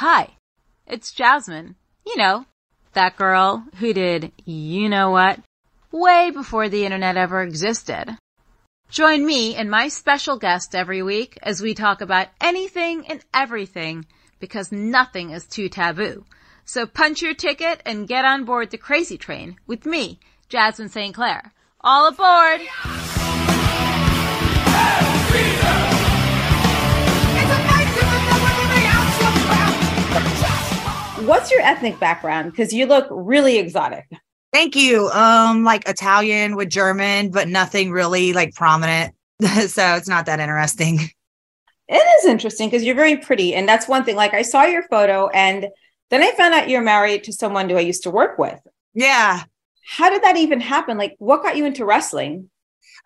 Hi, it's Jasmine. You know, that girl who did you know what way before the internet ever existed. Join me and my special guest every week as we talk about anything and everything because nothing is too taboo. So punch your ticket and get on board the crazy train with me, Jasmine St. Clair. All aboard! What's your ethnic background? Because you look really exotic. Thank you. Um, like Italian with German, but nothing really like prominent. so it's not that interesting. It is interesting because you're very pretty. And that's one thing. Like I saw your photo and then I found out you're married to someone who I used to work with. Yeah. How did that even happen? Like what got you into wrestling?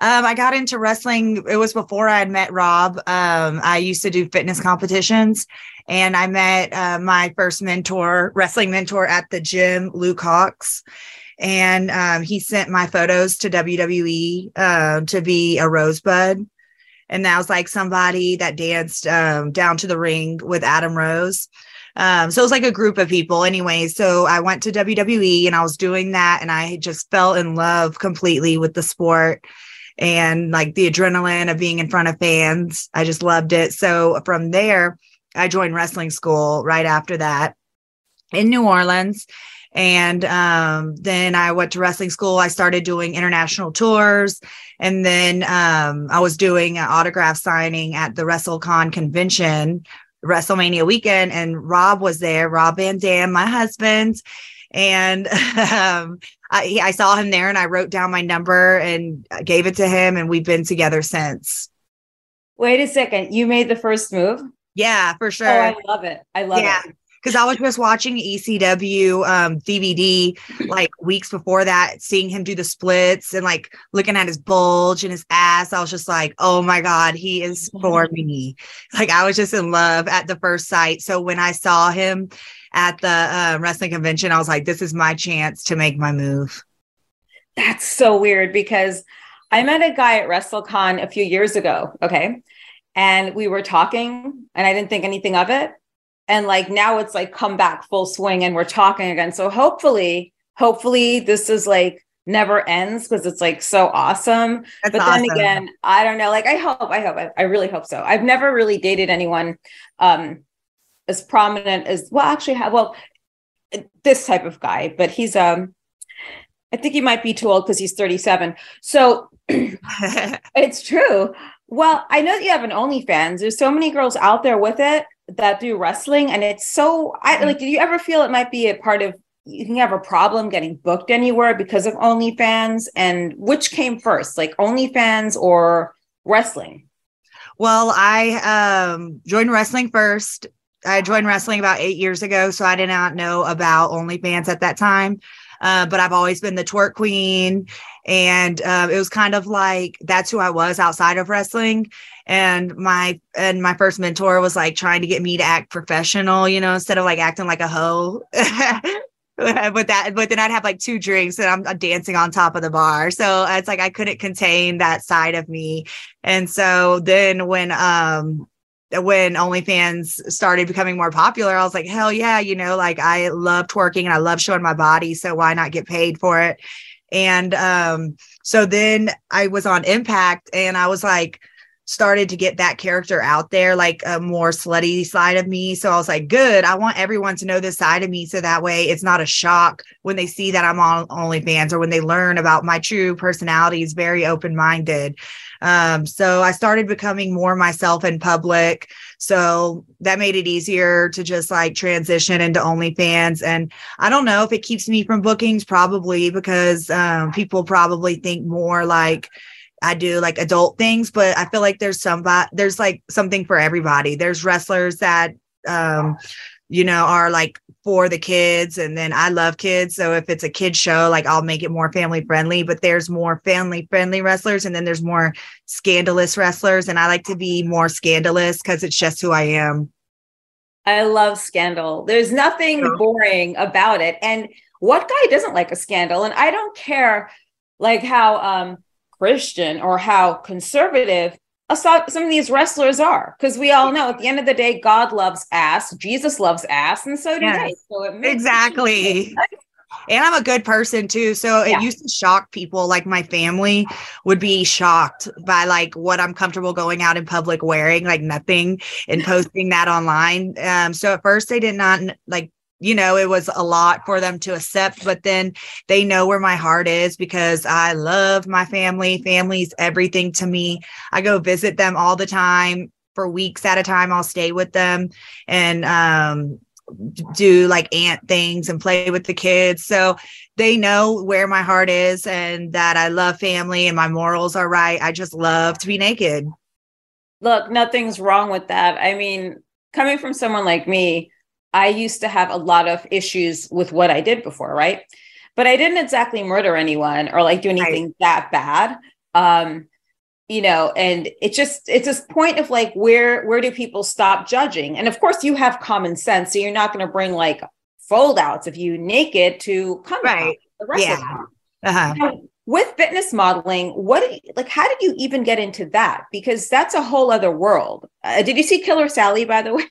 Um, I got into wrestling. It was before I had met Rob. Um, I used to do fitness competitions, and I met uh, my first mentor, wrestling mentor at the gym, Luke Hawx. And um, he sent my photos to WWE uh, to be a rosebud. And that was like somebody that danced um, down to the ring with Adam Rose. Um, so it was like a group of people anyway. So I went to WWE and I was doing that and I just fell in love completely with the sport and like the adrenaline of being in front of fans. I just loved it. So from there, I joined wrestling school right after that in New Orleans. And um, then I went to wrestling school. I started doing international tours. And then um, I was doing an autograph signing at the WrestleCon convention, WrestleMania weekend. And Rob was there, Rob Van Dam, my husband. And um, I, I saw him there and I wrote down my number and gave it to him. And we've been together since. Wait a second. You made the first move? Yeah, for sure. Oh, I love it. I love yeah. it. Because I was just watching ECW um, DVD like weeks before that, seeing him do the splits and like looking at his bulge and his ass. I was just like, oh my God, he is for me. Like I was just in love at the first sight. So when I saw him at the uh, wrestling convention, I was like, this is my chance to make my move. That's so weird because I met a guy at WrestleCon a few years ago. Okay. And we were talking and I didn't think anything of it. And like now it's like come back full swing and we're talking again. So hopefully, hopefully this is like never ends because it's like so awesome. That's but awesome. then again, I don't know. Like I hope, I hope, I, I really hope so. I've never really dated anyone um as prominent as well, actually have well this type of guy, but he's um I think he might be too old because he's 37. So it's true. Well, I know that you have an OnlyFans. There's so many girls out there with it that do wrestling, and it's so. I like. Did you ever feel it might be a part of? You can have a problem getting booked anywhere because of OnlyFans, and which came first, like OnlyFans or wrestling? Well, I um, joined wrestling first. I joined wrestling about eight years ago, so I did not know about OnlyFans at that time. Uh, but I've always been the twerk queen. And uh, it was kind of like that's who I was outside of wrestling. And my and my first mentor was like trying to get me to act professional, you know, instead of like acting like a hoe. but that but then I'd have like two drinks and I'm, I'm dancing on top of the bar. So it's like I couldn't contain that side of me. And so then when um when OnlyFans started becoming more popular, I was like, hell yeah, you know, like I love twerking and I love showing my body. So why not get paid for it? And um, so then I was on Impact and I was like, started to get that character out there, like a more slutty side of me. So I was like, good. I want everyone to know this side of me. So that way it's not a shock when they see that I'm on OnlyFans or when they learn about my true personality is very open minded. Um, so I started becoming more myself in public. So that made it easier to just like transition into OnlyFans. And I don't know if it keeps me from bookings, probably because um, people probably think more like, I do like adult things, but I feel like there's some there's like something for everybody. There's wrestlers that um you know are like for the kids and then I love kids, so if it's a kid show like I'll make it more family friendly, but there's more family friendly wrestlers and then there's more scandalous wrestlers and I like to be more scandalous cuz it's just who I am. I love scandal. There's nothing boring about it. And what guy doesn't like a scandal? And I don't care like how um Christian or how conservative some of these wrestlers are because we all know at the end of the day god loves ass jesus loves ass and so do Yes. they so it makes- Exactly. And I'm a good person too. So it Yeah. used to shock people. Like my family would be shocked by like what I'm comfortable going out in public wearing, like nothing, and posting that online. Um, so at first they did not like, you know, it was a lot for them to accept, but then they know where my heart is because I love my family. Family's everything to me. I go visit them all the time for weeks at a time. I'll stay with them and um do like aunt things and play with the kids. So they know where my heart is and that I love family and my morals are right. I just love to be naked. look nothing's wrong with that i mean coming from someone like me i used to have a lot of issues with what i did before right but i didn't exactly murder anyone or like do anything that bad um you know and it just it's this point of like where where do people stop judging and of course you have common sense so you're not going to bring like fold outs of you naked to come Right. Yeah. Uh-huh. now, with fitness modeling, what you- like how did you even get into that? Because that's a whole other world. Uh, did you see Killer Sally by the way?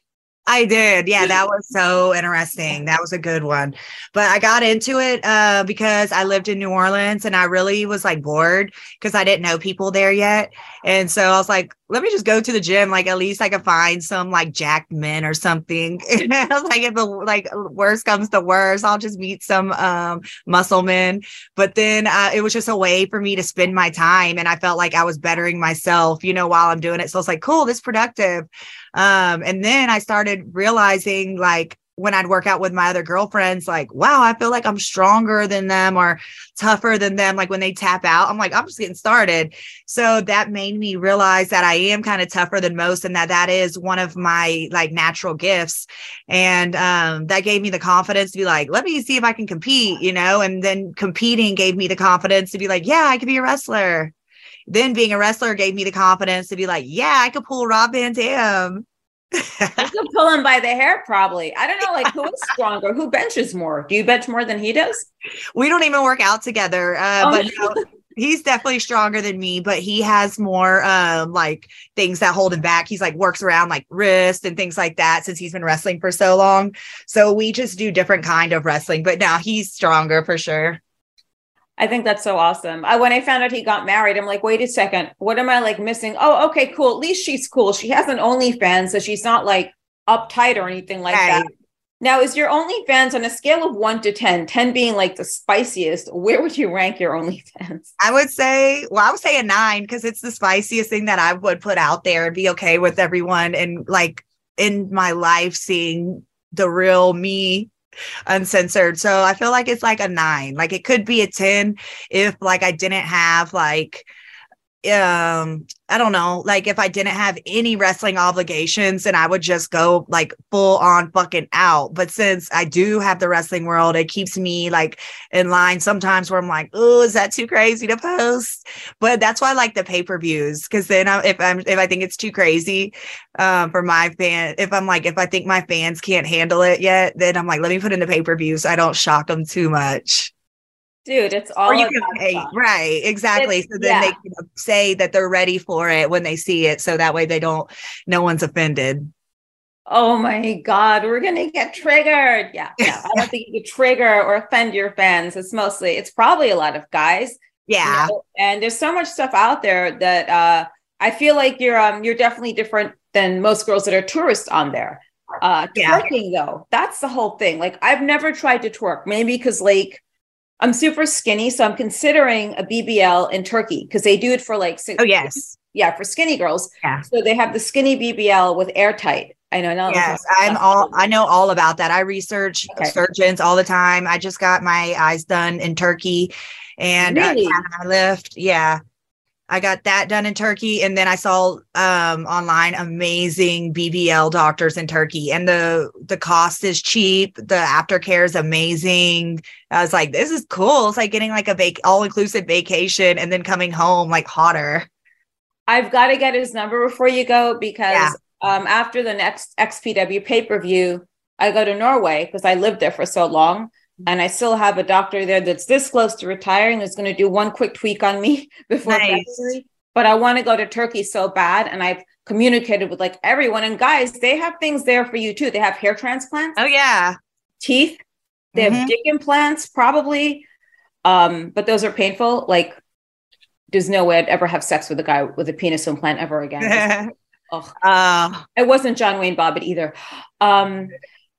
I did. Yeah, that was so interesting. That was a good one. But I got into it uh, because I lived in New Orleans and I really was like bored because I didn't know people there yet. And so I was like, let me just go to the gym. Like at least I could find some like jacked men or something. I was like, if the like worst comes to worst, I'll just meet some um, muscle men. But then uh, it was just a way for me to spend my time, and I felt like I was bettering myself, you know, while I'm doing it. So it's like, cool, this is productive. Um, and then I started realizing like when I'd work out with my other girlfriends, like, wow, I feel like I'm stronger than them or tougher than them. Like when they tap out, I'm like, I'm just getting started. So that made me realize that I am kind of tougher than most and that that is one of my like natural gifts. And um, that gave me the confidence to be like, let me see if I can compete, you know, and then competing gave me the confidence to be like, yeah, I could be a wrestler. Then being a wrestler gave me the confidence to be like, yeah, I could pull Rob Van Dam. You could pull him by the hair, probably. I don't know, like who is stronger? Who benches more? Do you bench more than he does? we don't even work out together uh, Oh. but no, he's definitely stronger than me but he has more um like things that hold him back he's like works around like wrist and things like that since he's been wrestling for so long so we just do different kind of wrestling but now he's stronger for sure I think that's so awesome. I, when I found out he got married, I'm like, wait a second, what am I like missing? Oh, okay, cool. At least she's cool. She has an OnlyFans, so she's not like uptight or anything like that. Now, is your OnlyFans on a scale of one to 10, 10 being like the spiciest, where would you rank your OnlyFans? i would say well i would say a nine because it's the spiciest thing that i would put out there and be okay with everyone and like in my life seeing the real me uncensored. So I feel like it's like a nine. Like it could be a 10 if like I didn't have like um I don't know, like if I didn't have any wrestling obligations and I would just go like full on fucking out. But since I do have the wrestling world, it keeps me like in line sometimes where I'm like, oh, is that too crazy to post? But that's why I like the pay-per-views because then I, if I'm if I think it's too crazy um for my fan, if I'm like if I think my fans can't handle it yet, then I'm like, let me put in the pay-per-view so I don't shock them too much. Dude, it's all Or you can pay, fun. right? Exactly. It's- so then they can say that they're ready for it when they see it, so that way they don't. No one's offended. Oh my God, we're gonna get triggered. Yeah, yeah. I don't think you could trigger or offend your fans. It's mostly, it's probably a lot of guys. you Yeah. know, and there's so much stuff out there that uh I feel like you're um you're definitely different than most girls that are tourists on there. Uh Yeah. twerking though, that's the whole thing. Like I've never tried to twerk, maybe because like I'm super skinny, so I'm considering a BBL in Turkey because they do it for like six, Oh yes. yeah, for skinny girls. Yeah. So they have the skinny BBL with airtight. I know now. Yes, I'm all. I know all about that. I research Okay. surgeons all the time. I just got my eyes done in Turkey, and uh, I lift. Yeah, I got that done in Turkey, and then I saw um, online amazing BBL doctors in Turkey, and the the cost is cheap. The aftercare is amazing. I was like, this is cool. It's like getting like a vac- all inclusive vacation, and then coming home like hotter. I've got to get his number before you go because Yeah. um, after the next XPW pay per view, I go to Norway because I lived there for so long. And I still have a doctor there that's this close to retiring that's going to do one quick tweak on me before Nice. February. but I want to go to Turkey so bad. And I've communicated with like everyone. And guys, they have things there for you too. They have hair transplants. Oh yeah. Teeth. They have mm-hmm. dick implants, probably. Um, but those are painful. Like, there's no way I'd ever have sex with a guy with a penis implant ever again. oh, uh, it wasn't John Wayne Bobbitt either. Um,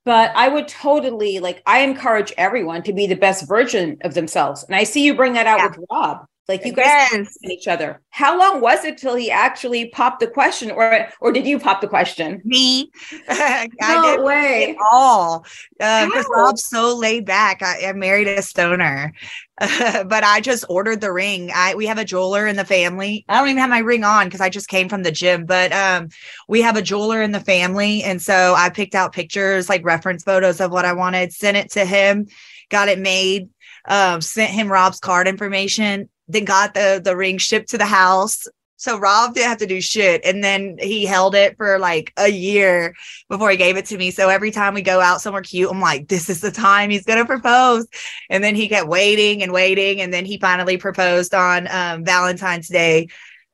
but I would totally like I encourage everyone to be the best version of themselves. And I see you bring that out yeah. with Rob. Like you guys yes. each other. How long was it till he actually popped the question, or or did you pop the question? Me, I no did way. all because um, Rob's so laid back. I, I married a stoner, but I just ordered the ring. I we have a jeweler in the family. I don't even have my ring on because I just came from the gym. But um, we have a jeweler in the family, and so I picked out pictures like reference photos of what I wanted, sent it to him, got it made um, sent him Rob's card information then got the the ring shipped to the house. So Rob didn't have to do shit. And then he held it for like a year before he gave it to me. So every time we go out somewhere cute, I'm like, this is the time he's to propose. And then he kept waiting and waiting. And then he finally proposed on um, Valentine's Day,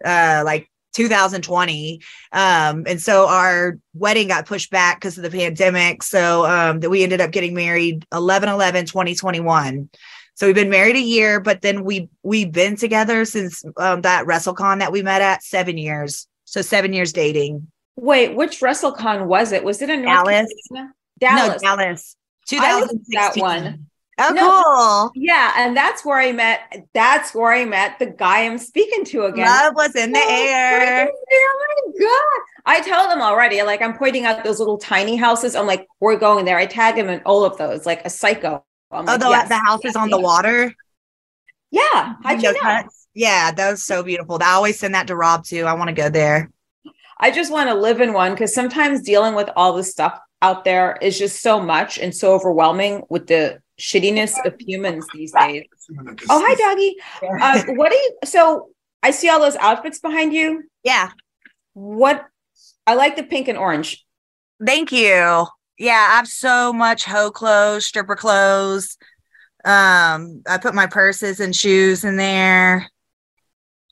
uh, like 2020. Um, and so our wedding got pushed back because of the pandemic. So um, that we ended up getting married 11 11 2021. So we've been married a year, but then we we've been together since um, that WrestleCon that we met at seven years. So seven years dating. Wait, which WrestleCon was it? Was it in North Dallas? Carolina? Dallas. No, Dallas. 2016. that one. Oh, no, cool. Yeah, and that's where I met. That's where I met the guy I'm speaking to again. Love was in the oh, air. Oh my god! I tell them already. Like I'm pointing out those little tiny houses. I'm like, we're going there. I tag him in all of those, like a psycho. Oh, the, yes, the house yes, is on yes. the water. Yeah. How'd you know? Yeah, that was so beautiful. I always send that to Rob too. I want to go there. I just want to live in one because sometimes dealing with all the stuff out there is just so much and so overwhelming with the shittiness of humans these days. Oh, hi, doggy. Uh, what do you? So I see all those outfits behind you. Yeah. What? I like the pink and orange. Thank you yeah, I have so much hoe clothes, stripper clothes. Um, I put my purses and shoes in there.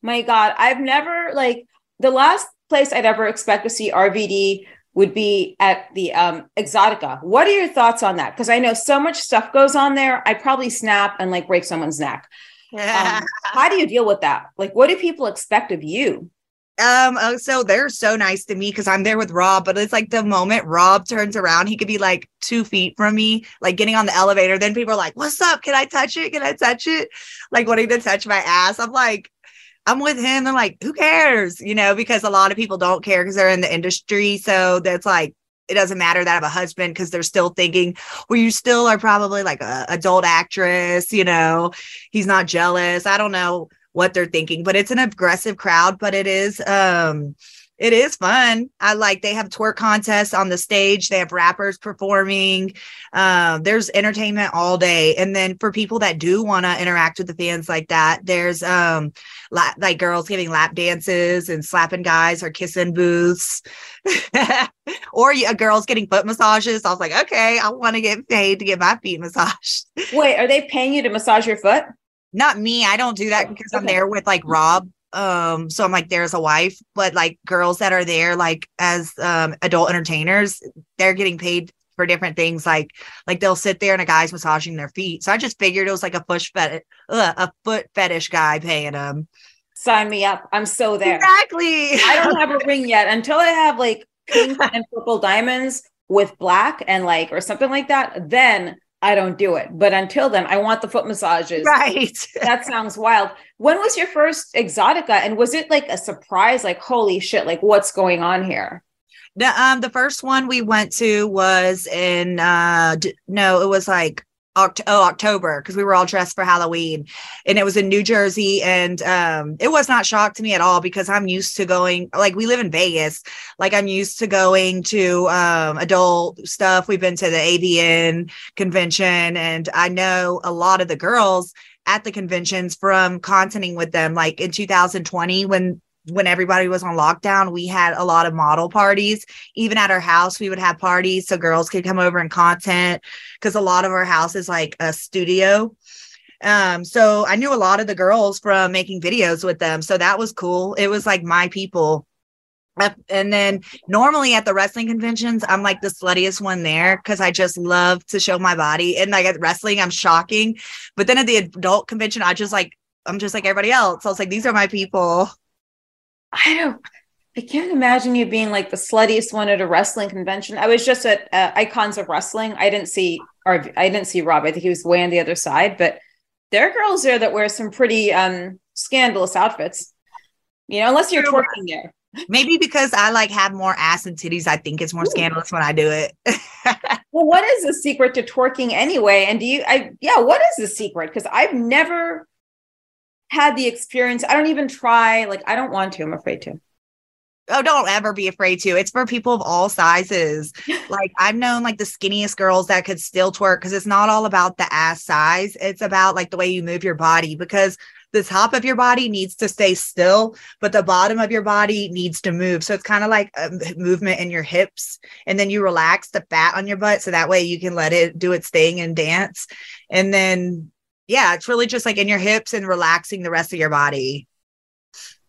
My God, I've never like the last place I'd ever expect to see RVD would be at the um, Exotica. What are your thoughts on that? Because I know so much stuff goes on there. I probably snap and like break someone's neck. Yeah. Um, how do you deal with that? Like, what do people expect of you? Um, oh, so they're so nice to me because I'm there with Rob, but it's like the moment Rob turns around, he could be like two feet from me, like getting on the elevator. Then people are like, What's up? Can I touch it? Can I touch it? Like wanting to touch my ass. I'm like, I'm with him. They're like, who cares? You know, because a lot of people don't care because they're in the industry. So that's like, it doesn't matter that I have a husband because they're still thinking, well, you still are probably like a adult actress, you know, he's not jealous. I don't know what they're thinking but it's an aggressive crowd but it is um it is fun. I like they have twerk contests on the stage. They have rappers performing. Um, there's entertainment all day. And then for people that do want to interact with the fans like that, there's um la- like girls giving lap dances and slapping guys or kissing booths, or a girls getting foot massages. I was like, okay, I want to get paid to get my feet massaged. Wait, are they paying you to massage your foot? Not me. I don't do that because okay. I'm there with like Rob. Um, so I'm like, there's a wife, but like girls that are there, like as um adult entertainers, they're getting paid for different things. Like, like they'll sit there and a guy's massaging their feet. So I just figured it was like a push fetish, uh, a foot fetish guy paying them. Sign me up. I'm so there. Exactly. I don't have a ring yet until I have like pink and purple diamonds with black and like or something like that. Then I don't do it. But until then, I want the foot massages. Right. that sounds wild. When was your first Exotica? And was it like a surprise? Like, holy shit, like what's going on here? The um the first one we went to was in uh d- no, it was like Oct- oh October because we were all dressed for Halloween. And it was in New Jersey and um it was not shock to me at all because I'm used to going like we live in Vegas. Like I'm used to going to um adult stuff. We've been to the AVN convention and I know a lot of the girls at the conventions from contenting with them like in 2020 when when everybody was on lockdown, we had a lot of model parties. Even at our house, we would have parties so girls could come over and content because a lot of our house is like a studio. Um, so I knew a lot of the girls from making videos with them. So that was cool. It was like my people. And then normally at the wrestling conventions, I'm like the sluttiest one there because I just love to show my body. And like at wrestling, I'm shocking. But then at the adult convention, I just like, I'm just like everybody else. I was like, these are my people. I don't, I can't imagine you being like the sluttiest one at a wrestling convention. I was just at uh, Icons of Wrestling. I didn't see, or I didn't see Rob. I think he was way on the other side, but there are girls there that wear some pretty um scandalous outfits. You know, unless you're twerking there. Maybe because I like have more ass and titties, I think it's more Ooh. scandalous when I do it. well, what is the secret to twerking anyway? And do you I yeah, what is the secret? Because I've never had the experience. I don't even try, like I don't want to, I'm afraid to. Oh, don't ever be afraid to. It's for people of all sizes. like I've known like the skinniest girls that could still twerk because it's not all about the ass size. It's about like the way you move your body because the top of your body needs to stay still, but the bottom of your body needs to move. So it's kind of like um, a movement in your hips. And then you relax the fat on your butt. So that way you can let it do its thing and dance. And then, yeah, it's really just like in your hips and relaxing the rest of your body.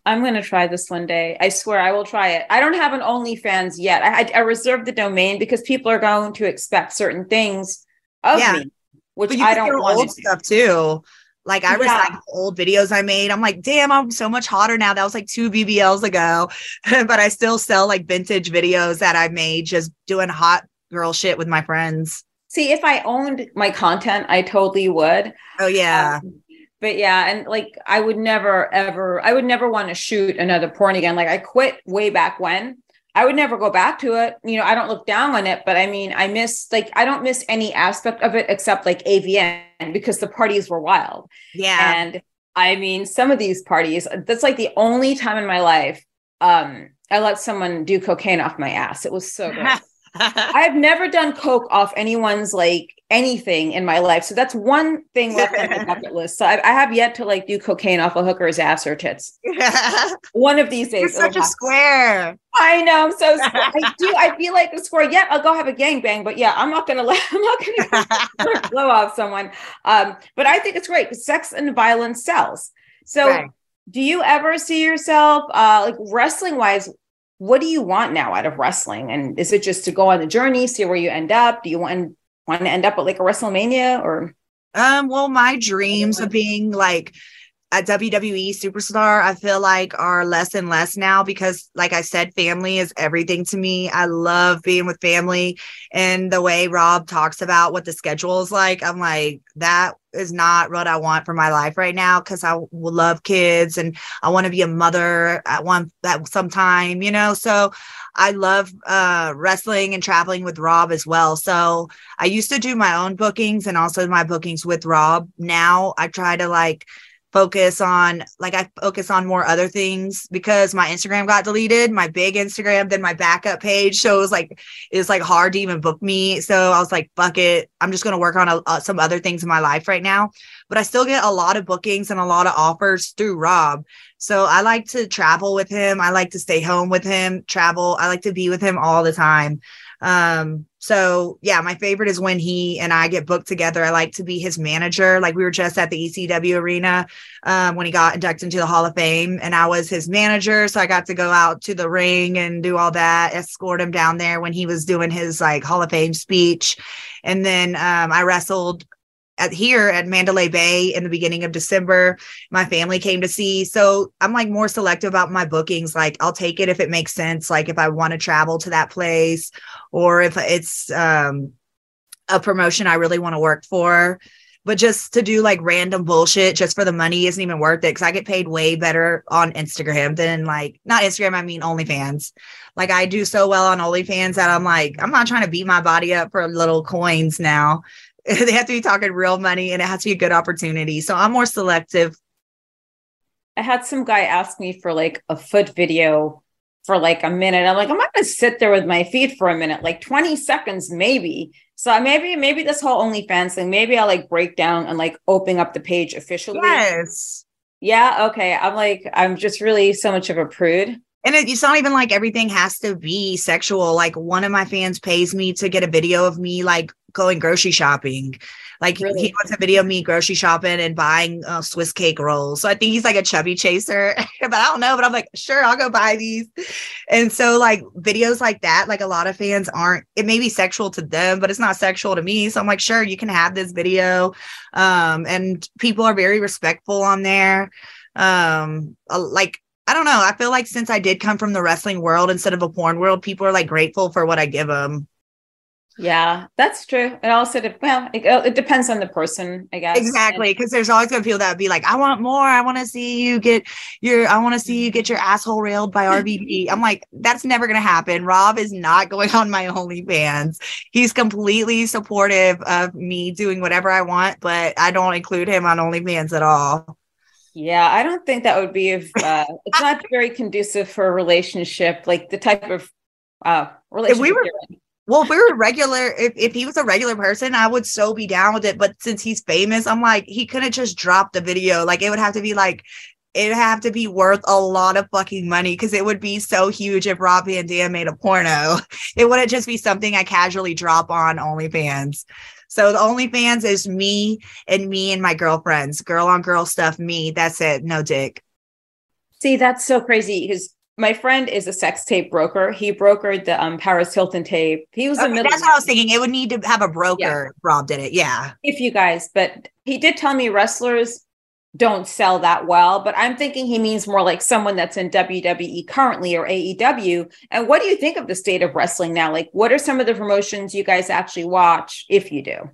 I'm going to try this one day. I swear I will try it. I don't have an OnlyFans yet. I, I, I reserved the domain because people are going to expect certain things of yeah. me, which I don't want old stuff too. Like I yeah. like old videos I made. I'm like, damn, I'm so much hotter now. That was like two BBLs ago, but I still sell like vintage videos that I made just doing hot girl shit with my friends. See, if I owned my content, I totally would. Oh yeah. Um, but yeah and like i would never ever i would never want to shoot another porn again. Like i quit way back when. I would never go back to it. You know i don't look down on it but i mean i miss like i don't miss any aspect of it except like avn because the parties were wild. Yeah. And i mean some of these parties that's like the only time in my life um i let someone do cocaine off my ass. It was so good I've never done coke off anyone's like anything in my life. So that's one thing left on my bucket list. So I, I, have yet to like do cocaine off a hooker's ass or tits. one of these days. You're such a square. I know. I'm so I do. I feel like a square. Yeah, I'll go have a gang bang, but yeah, I'm not gonna let. I'm not gonna blow off someone. Um, but I think it's great. Sex and violence sells. So. Right. Do you ever see yourself uh, like wrestling wise? What do you want now out of wrestling? And is it just to go on the journey, see where you end up? Do you want want to end up at like a WrestleMania or? Um, well, my dreams of being like a WWE superstar, I feel like are less and less now because, like I said, family is everything to me. I love being with family. And the way Rob talks about what the schedule is like, I'm like, that is not what I want for my life right now because I will love kids and I want to be a mother at one at some time, you know. So I love uh, wrestling and traveling with Rob as well. So I used to do my own bookings and also my bookings with Rob. Now I try to like focus on like I focus on more other things because my Instagram got deleted, my big Instagram, then my backup page shows like it's like hard to even book me. So I was like, fuck it, I'm just gonna work on a, uh, some other things in my life right now. But I still get a lot of bookings and a lot of offers through Rob. So I like to travel with him. I like to stay home with him, travel. I like to be with him all the time. Um, so yeah, my favorite is when he and I get booked together. I like to be his manager. Like we were just at the ECW arena um, when he got inducted into the Hall of Fame, and I was his manager. So I got to go out to the ring and do all that, escort him down there when he was doing his like Hall of Fame speech. And then um, I wrestled at here at Mandalay Bay in the beginning of December. My family came to see. So I'm like more selective about my bookings. Like I'll take it if it makes sense. Like if I want to travel to that place or if it's um, a promotion I really want to work for. But just to do like random bullshit just for the money isn't even worth it because I get paid way better on Instagram than like not Instagram, I mean OnlyFans. Like I do so well on OnlyFans that I'm like, I'm not trying to beat my body up for little coins now. they have to be talking real money and it has to be a good opportunity. So I'm more selective. I had some guy ask me for like a foot video for like a minute. I'm like, I'm not gonna sit there with my feet for a minute, like 20 seconds, maybe. So maybe, maybe this whole OnlyFans thing, maybe I'll like break down and like open up the page officially. Yes. Yeah. Okay. I'm like, I'm just really so much of a prude. And it, it's not even like everything has to be sexual. Like one of my fans pays me to get a video of me like going grocery shopping. Like Really? he wants a video of me grocery shopping and buying uh, Swiss cake rolls. So I think he's like a chubby chaser, but I don't know. But I'm like, sure, I'll go buy these. And so like videos like that, like a lot of fans aren't. It may be sexual to them, but it's not sexual to me. So I'm like, sure, you can have this video. Um, and people are very respectful on there. Um, like I don't know. I feel like since I did come from the wrestling world instead of a porn world, people are like grateful for what I give them. Yeah, that's true. It also, de- well, it, oh, it depends on the person, I guess. Exactly, because there's always gonna be people that would be like, "I want more. I want to see you get your. I want to see you get your asshole railed by RVD." I'm like, that's never gonna happen. Rob is not going on my OnlyFans. He's completely supportive of me doing whatever I want, but I don't include him on OnlyFans at all. Yeah, I don't think that would be if uh, it's not very conducive for a relationship, like the type of uh relationship. were- you're in. Well, if we were regular, if, if he was a regular person, I would so be down with it. But since he's famous, I'm like, he couldn't just drop the video. Like it would have to be like, it'd have to be worth a lot of fucking money because it would be so huge if Rob Van Dam made a porno. It wouldn't just be something I casually drop on OnlyFans. So the OnlyFans is me and me and my girlfriends, girl on girl stuff, me. That's it. No dick. See, that's so crazy because my friend is a sex tape broker. He brokered the um, Paris Hilton tape. He was a middle that's what I was thinking. It would need to have a broker. if Rob did it. Yeah. if you guys, but he did tell me wrestlers don't sell that well. But I'm thinking he means more like someone that's in WWE currently or AEW. And what do you think of the state of wrestling now? Like, what are some of the promotions you guys actually watch if you do?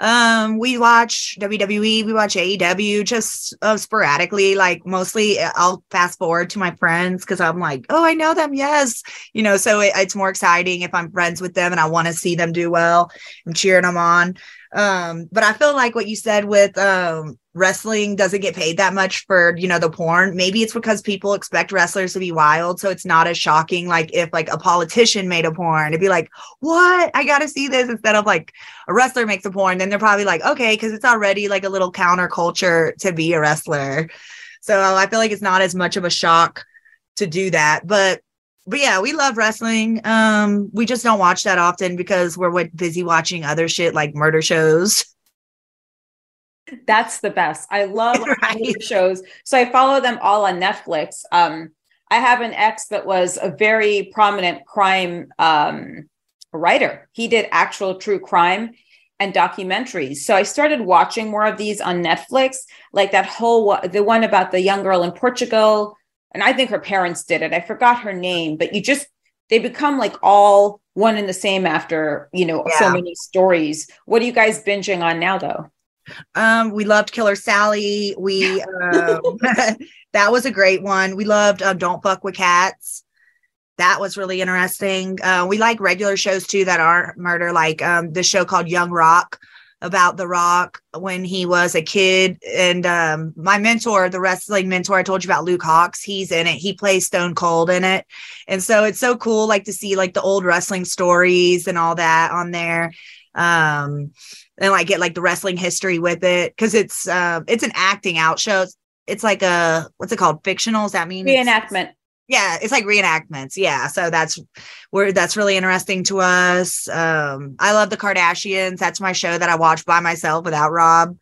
Um, we watch WWE, we watch AEW just uh, sporadically. Like mostly, uh, I'll fast forward to my friends because I'm like, oh, I know them. Yes, you know. So it, it's more exciting if I'm friends with them and I want to see them do well. I'm cheering them on. Um, but I feel like what you said with um wrestling doesn't get paid that much for you know the porn. Maybe it's because people expect wrestlers to be wild, so it's not as shocking. Like if like a politician made a porn, it'd be like, what? I got to see this instead of like a wrestler makes a porn, then they're probably like, okay, because it's already like a little counterculture to be a wrestler. So I feel like it's not as much of a shock to do that. But but yeah, we love wrestling. Um, we just don't watch that often because we're wa- busy watching other shit like murder shows. That's the best. I love right. shows. So I follow them all on Netflix. Um, I have an ex that was a very prominent crime um, writer. He did actual true crime and documentaries. So I started watching more of these on Netflix, like that whole the one about the young girl in Portugal. And I think her parents did it. I forgot her name, but you just they become like all one and the same after you know so many stories. What are you guys binging on now, though? Um, we loved Killer Sally. We um, that was a great one. We loved um, Don't Fuck with Cats. That was really interesting. Uh, we like regular shows too that aren't murder, like um, the show called Young Rock about The Rock when he was a kid. And um, my mentor, the wrestling mentor I told you about, Luke Hawx, he's in it. He plays Stone Cold in it. And so it's so cool, like to see like the old wrestling stories and all that on there. Um, and like get like the wrestling history with it because it's uh, it's an acting out show. It's, it's like a what's it called? Fictional? Does that mean Reenactment. Yeah it's like reenactments. Yeah so that's where that's really interesting to us. Um i love the kardashians. That's my show that i watch by myself without rob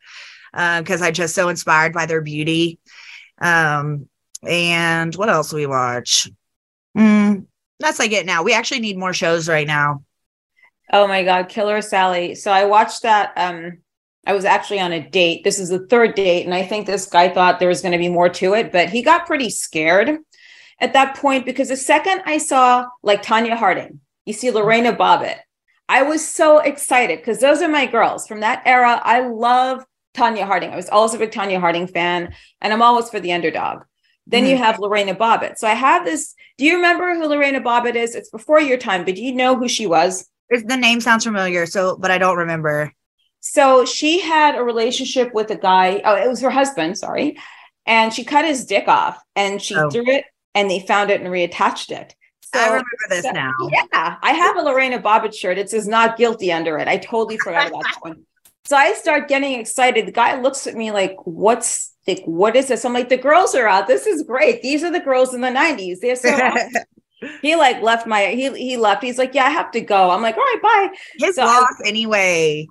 because i'm just so inspired by their beauty. Um and what else we watch? Mm, that's like it now. We actually need more shows right now. Oh my God, Killer Sally. So I watched that. Um, I was actually on a date. This is the third date, and I think this guy thought there was going to be more to it, but he got pretty scared at that point because the second I saw like Tonya Harding, you see Lorena Bobbitt, I was so excited because those are my girls from that era. I love Tonya Harding. I was also a big Tonya Harding fan, and I'm always for the underdog. Then you hmm. have Lorena Bobbitt. So I have this. Do you remember who Lorena Bobbitt is? It's before your time, but do you know who she was? The name sounds familiar so but i don't remember So she had a relationship with a guy. Oh, it was her husband, sorry. And she cut his dick off and she Oh. threw it and they found it and reattached it. So, i remember this so- now yeah, I have a Lorena Bobbitt shirt. It says not guilty under it. I totally forgot about that one. So I start getting excited. The guy looks at me like, what's like, what is this? I'm like, the girls are out. This is great. These are the girls in the 90s. They're so awesome. he like left my he he left. He's like, yeah, I have to go. I'm like, all right, bye. His So I- loss anyway.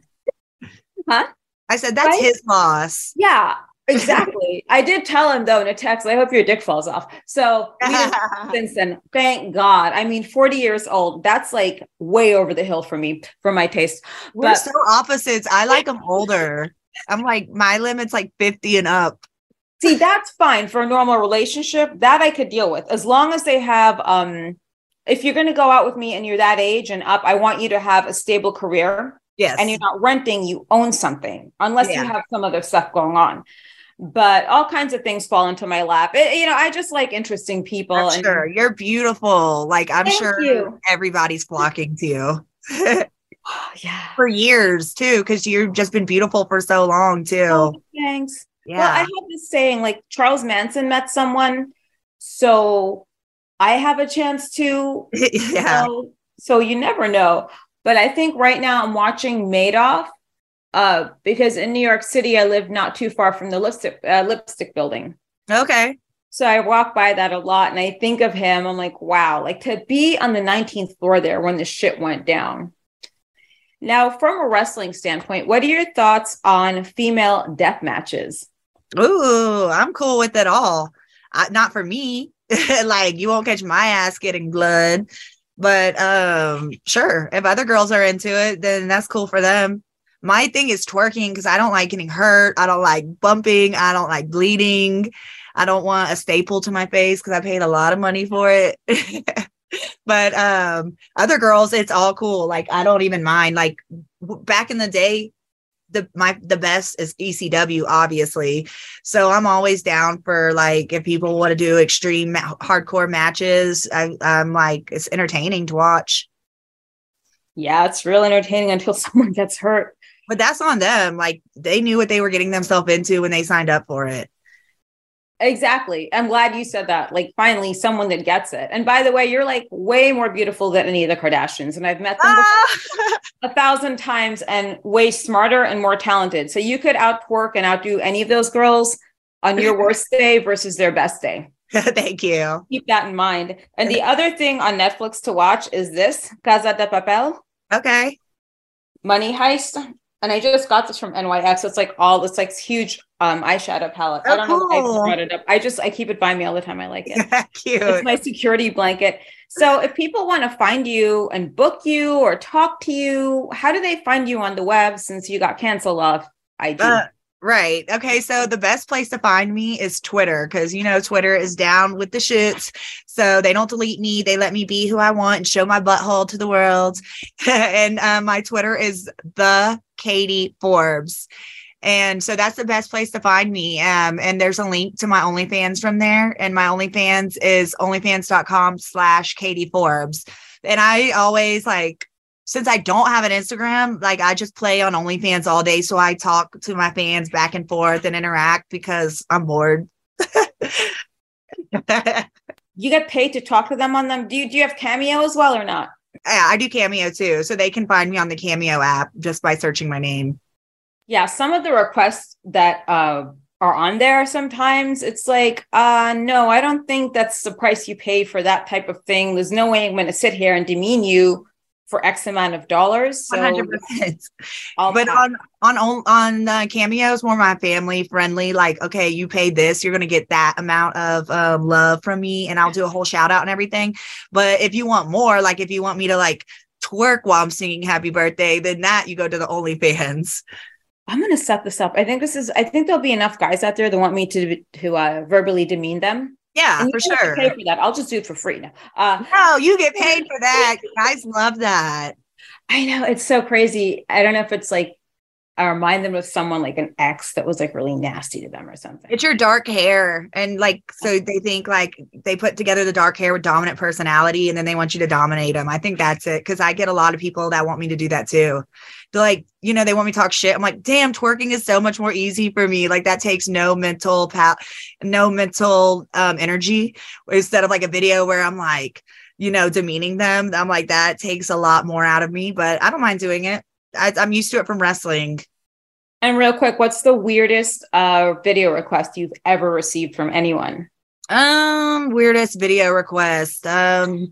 Huh? I said that's Right? his loss. Yeah, exactly. I did tell him though in a text. I hope your dick falls off. So we didn't talk since then, thank God. I mean, 40 years old. That's like way over the hill for me, for my taste. We're But- so opposites. I like them older. I'm like my limit's like 50 and up. See, that's fine for a normal relationship. That I could deal with as long as they have. um If you're going to go out with me and you're that age and up, I want you to have a stable career. Yes. and you're not renting, you own something, unless Yeah. you have some other stuff going on. But all kinds of things fall into my lap. It- you know, I just like interesting people. I'm and sure you're beautiful. Like I'm sure you. everybody's flocking to you oh, yeah. for years too, because you've just been beautiful for so long too. Oh, thanks. Yeah. Well, I have this saying like Charles Manson met someone, so I have a chance to. yeah. So, so you never know. But I think right now I'm watching Madoff. Uh, because in New York City, I live not too far from the lipstick uh, lipstick building. Okay. So I walk by that a lot and I think of him. I'm like, wow, like to be on the 19th floor there when the shit went down. Now, from a wrestling standpoint, what are your thoughts on female death matches? Ooh, I'm cool with it all. I, not for me. like you won't catch my ass getting blood. But um sure, if other girls are into it, then that's cool for them. My thing is twerking because I don't like getting hurt. I don't like bumping. I don't like bleeding. I don't want a staple to my face because I paid a lot of money for it. but um other girls, it's all cool. Like I don't even mind. Like w- back in the day, the my the best is ECW, obviously. So I'm always down for like if people want to do extreme ma- hardcore matches. I, I'm like it's entertaining to watch. Yeah, it's real entertaining until someone gets hurt. But that's on them. Like they knew what they were getting themselves into when they signed up for it. Exactly. I'm glad you said that. Like, finally, someone that gets it. And by the way, you're like way more beautiful than any of the Kardashians. And I've met them. Ah! a thousand times and way smarter and more talented. So you could outwork and outdo any of those girls on your worst day versus their best day. Thank you. Keep that in mind. And the other thing on Netflix to watch is this Casa de Papel, Okay. Money Heist. And I just got this from NYX. It's like all it's like huge um eyeshadow palette. I Oh, don't know if I brought it up. I just I keep it by me all the time. I like it. Cute. it's my security blanket. So if people want to find you and book you or talk to you, how do they find you on the web since you got canceled off IG? Uh, Right. Okay. So the best place to find me is Twitter because, you know, Twitter is down with the shits. So they don't delete me. They let me be who I want and show my butthole to the world. and uh, my Twitter is the Katie Forbes. And so that's the best place to find me. Um, and there's a link to my OnlyFans from there. And my OnlyFans is onlyfans.com slash Katie Forbes. And I always like since I don't have an Instagram, like I just play on OnlyFans all day. So I talk to my fans back and forth and interact because I'm bored. you get paid to talk to them on them. Do you do you have cameo as well or not? Yeah, I do Cameo too. So they can find me on the Cameo app just by searching my name. Yeah, some of the requests that uh are on there sometimes it's like uh no i don't think that's the price you pay for that type of thing there's no way i'm going to sit here and demean you for x amount of dollars so 100%. But pass. on on on uh, cameos more my family friendly like okay you paid this you're gonna get that amount of um, love from me and i'll do a whole shout out and everything but if you want more like if you want me to like twerk while i'm singing happy birthday then that you go to the onlyfans I'm going to set this up. I think this is. I think there'll be enough guys out there that want me to to uh, verbally demean them. Yeah for don't have to sure Pay for that. I'll just do it for free now. Uh, no you get paid for that guys love that I know it's so crazy. I don't know if it's like I remind them of someone like an ex that was like really nasty to them or something. it's your dark hair and like so they think like they put together the dark hair with dominant personality and then they want you to dominate them i think that's it because i get a lot of people that want me to do that too. They're like you know they want me to talk shit. I'm like damn twerking is so much more easy for me. Like that takes no mental pa- no mental um energy. Instead of like a video where i'm like you know demeaning them i'm like that takes a lot more out of me but i don't mind doing it I, i'm used to it from wrestling And real quick, what's the weirdest uh, video request you've ever received from anyone? Um, weirdest video request. Um,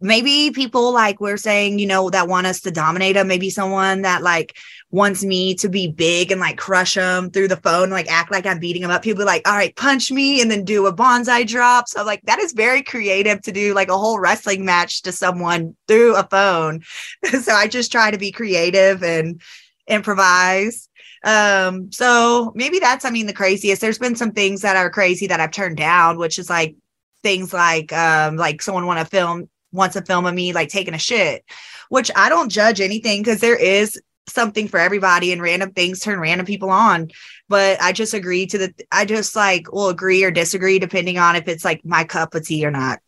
maybe people like we're saying, you know, that want us to dominate them. Maybe someone that like wants me to be big and like crush them through the phone, like act like I'm beating them up. People be like, all right, punch me and then do a banzai drop. So like that is very creative to do like a whole wrestling match to someone through a phone. so I just try to be creative and improvise. Um, so maybe that's, I mean, the craziest. There's been some things that are crazy that I've turned down, which is like things like um like someone want to film wants a film of me like taking a shit, which I don't judge anything because there is something for everybody and random things turn random people on. But I just agree to the I just like will agree or disagree depending on if it's like my cup of tea or not.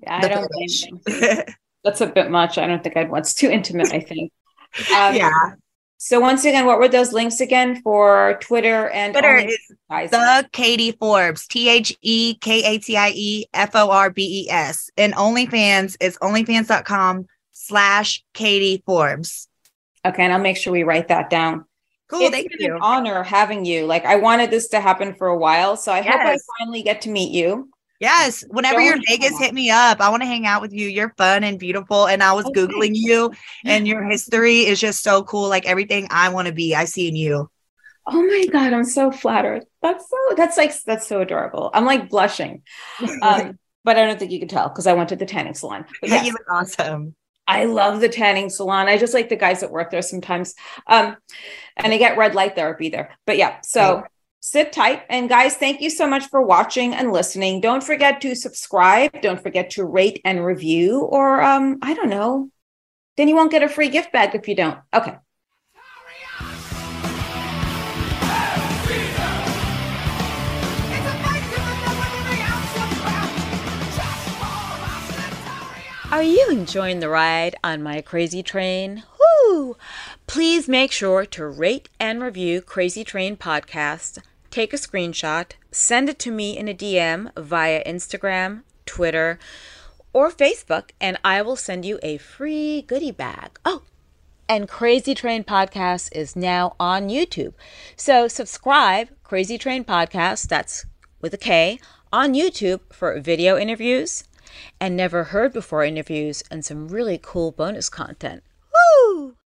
Yeah, I don't blame That's a bit much. I don't think I'd want it's too intimate, I think. Um, yeah. So once again, what were those links again for Twitter and Twitter is the Katie Forbes, T H E K A T I E F O R B E S. And OnlyFans is onlyfans.com slash Katie Forbes. Okay, and I'll make sure we write that down. Cool, it's thank been you. an honor having you. Like I wanted this to happen for a while, so I yes. hope I finally get to meet you. Yes. Whenever Don't you're in Vegas, hit me up. I want to hang out with you. You're fun and beautiful. And I was okay. Googling you and your history is just so cool. Like everything I want to be, I see in you. Oh my God. I'm so flattered. That's so, that's like, that's so adorable. I'm like blushing. Um, but I don't think you can tell because I went to the tanning salon. But yes, you look awesome. I love the tanning salon. I just like the guys that work there sometimes. Um, and I get red light therapy there. But yeah, so sit tight. And guys, thank you so much for watching and listening. Don't forget to subscribe. Don't forget to rate and review, or um, I don't know. Then you won't get a free gift bag if you don't. Okay. Are you enjoying the ride on my crazy train? Woo! Please make sure to rate and review Krazy Train Podcast take a screenshot, send it to me in a DM via Instagram, Twitter, or Facebook, and I will send you a free goodie bag. Oh, and Krazy Train Podcast is now on YouTube. So subscribe, Krazy Train Podcast, that's with a K, on YouTube for video interviews and never heard before interviews and some really cool bonus content. Woo!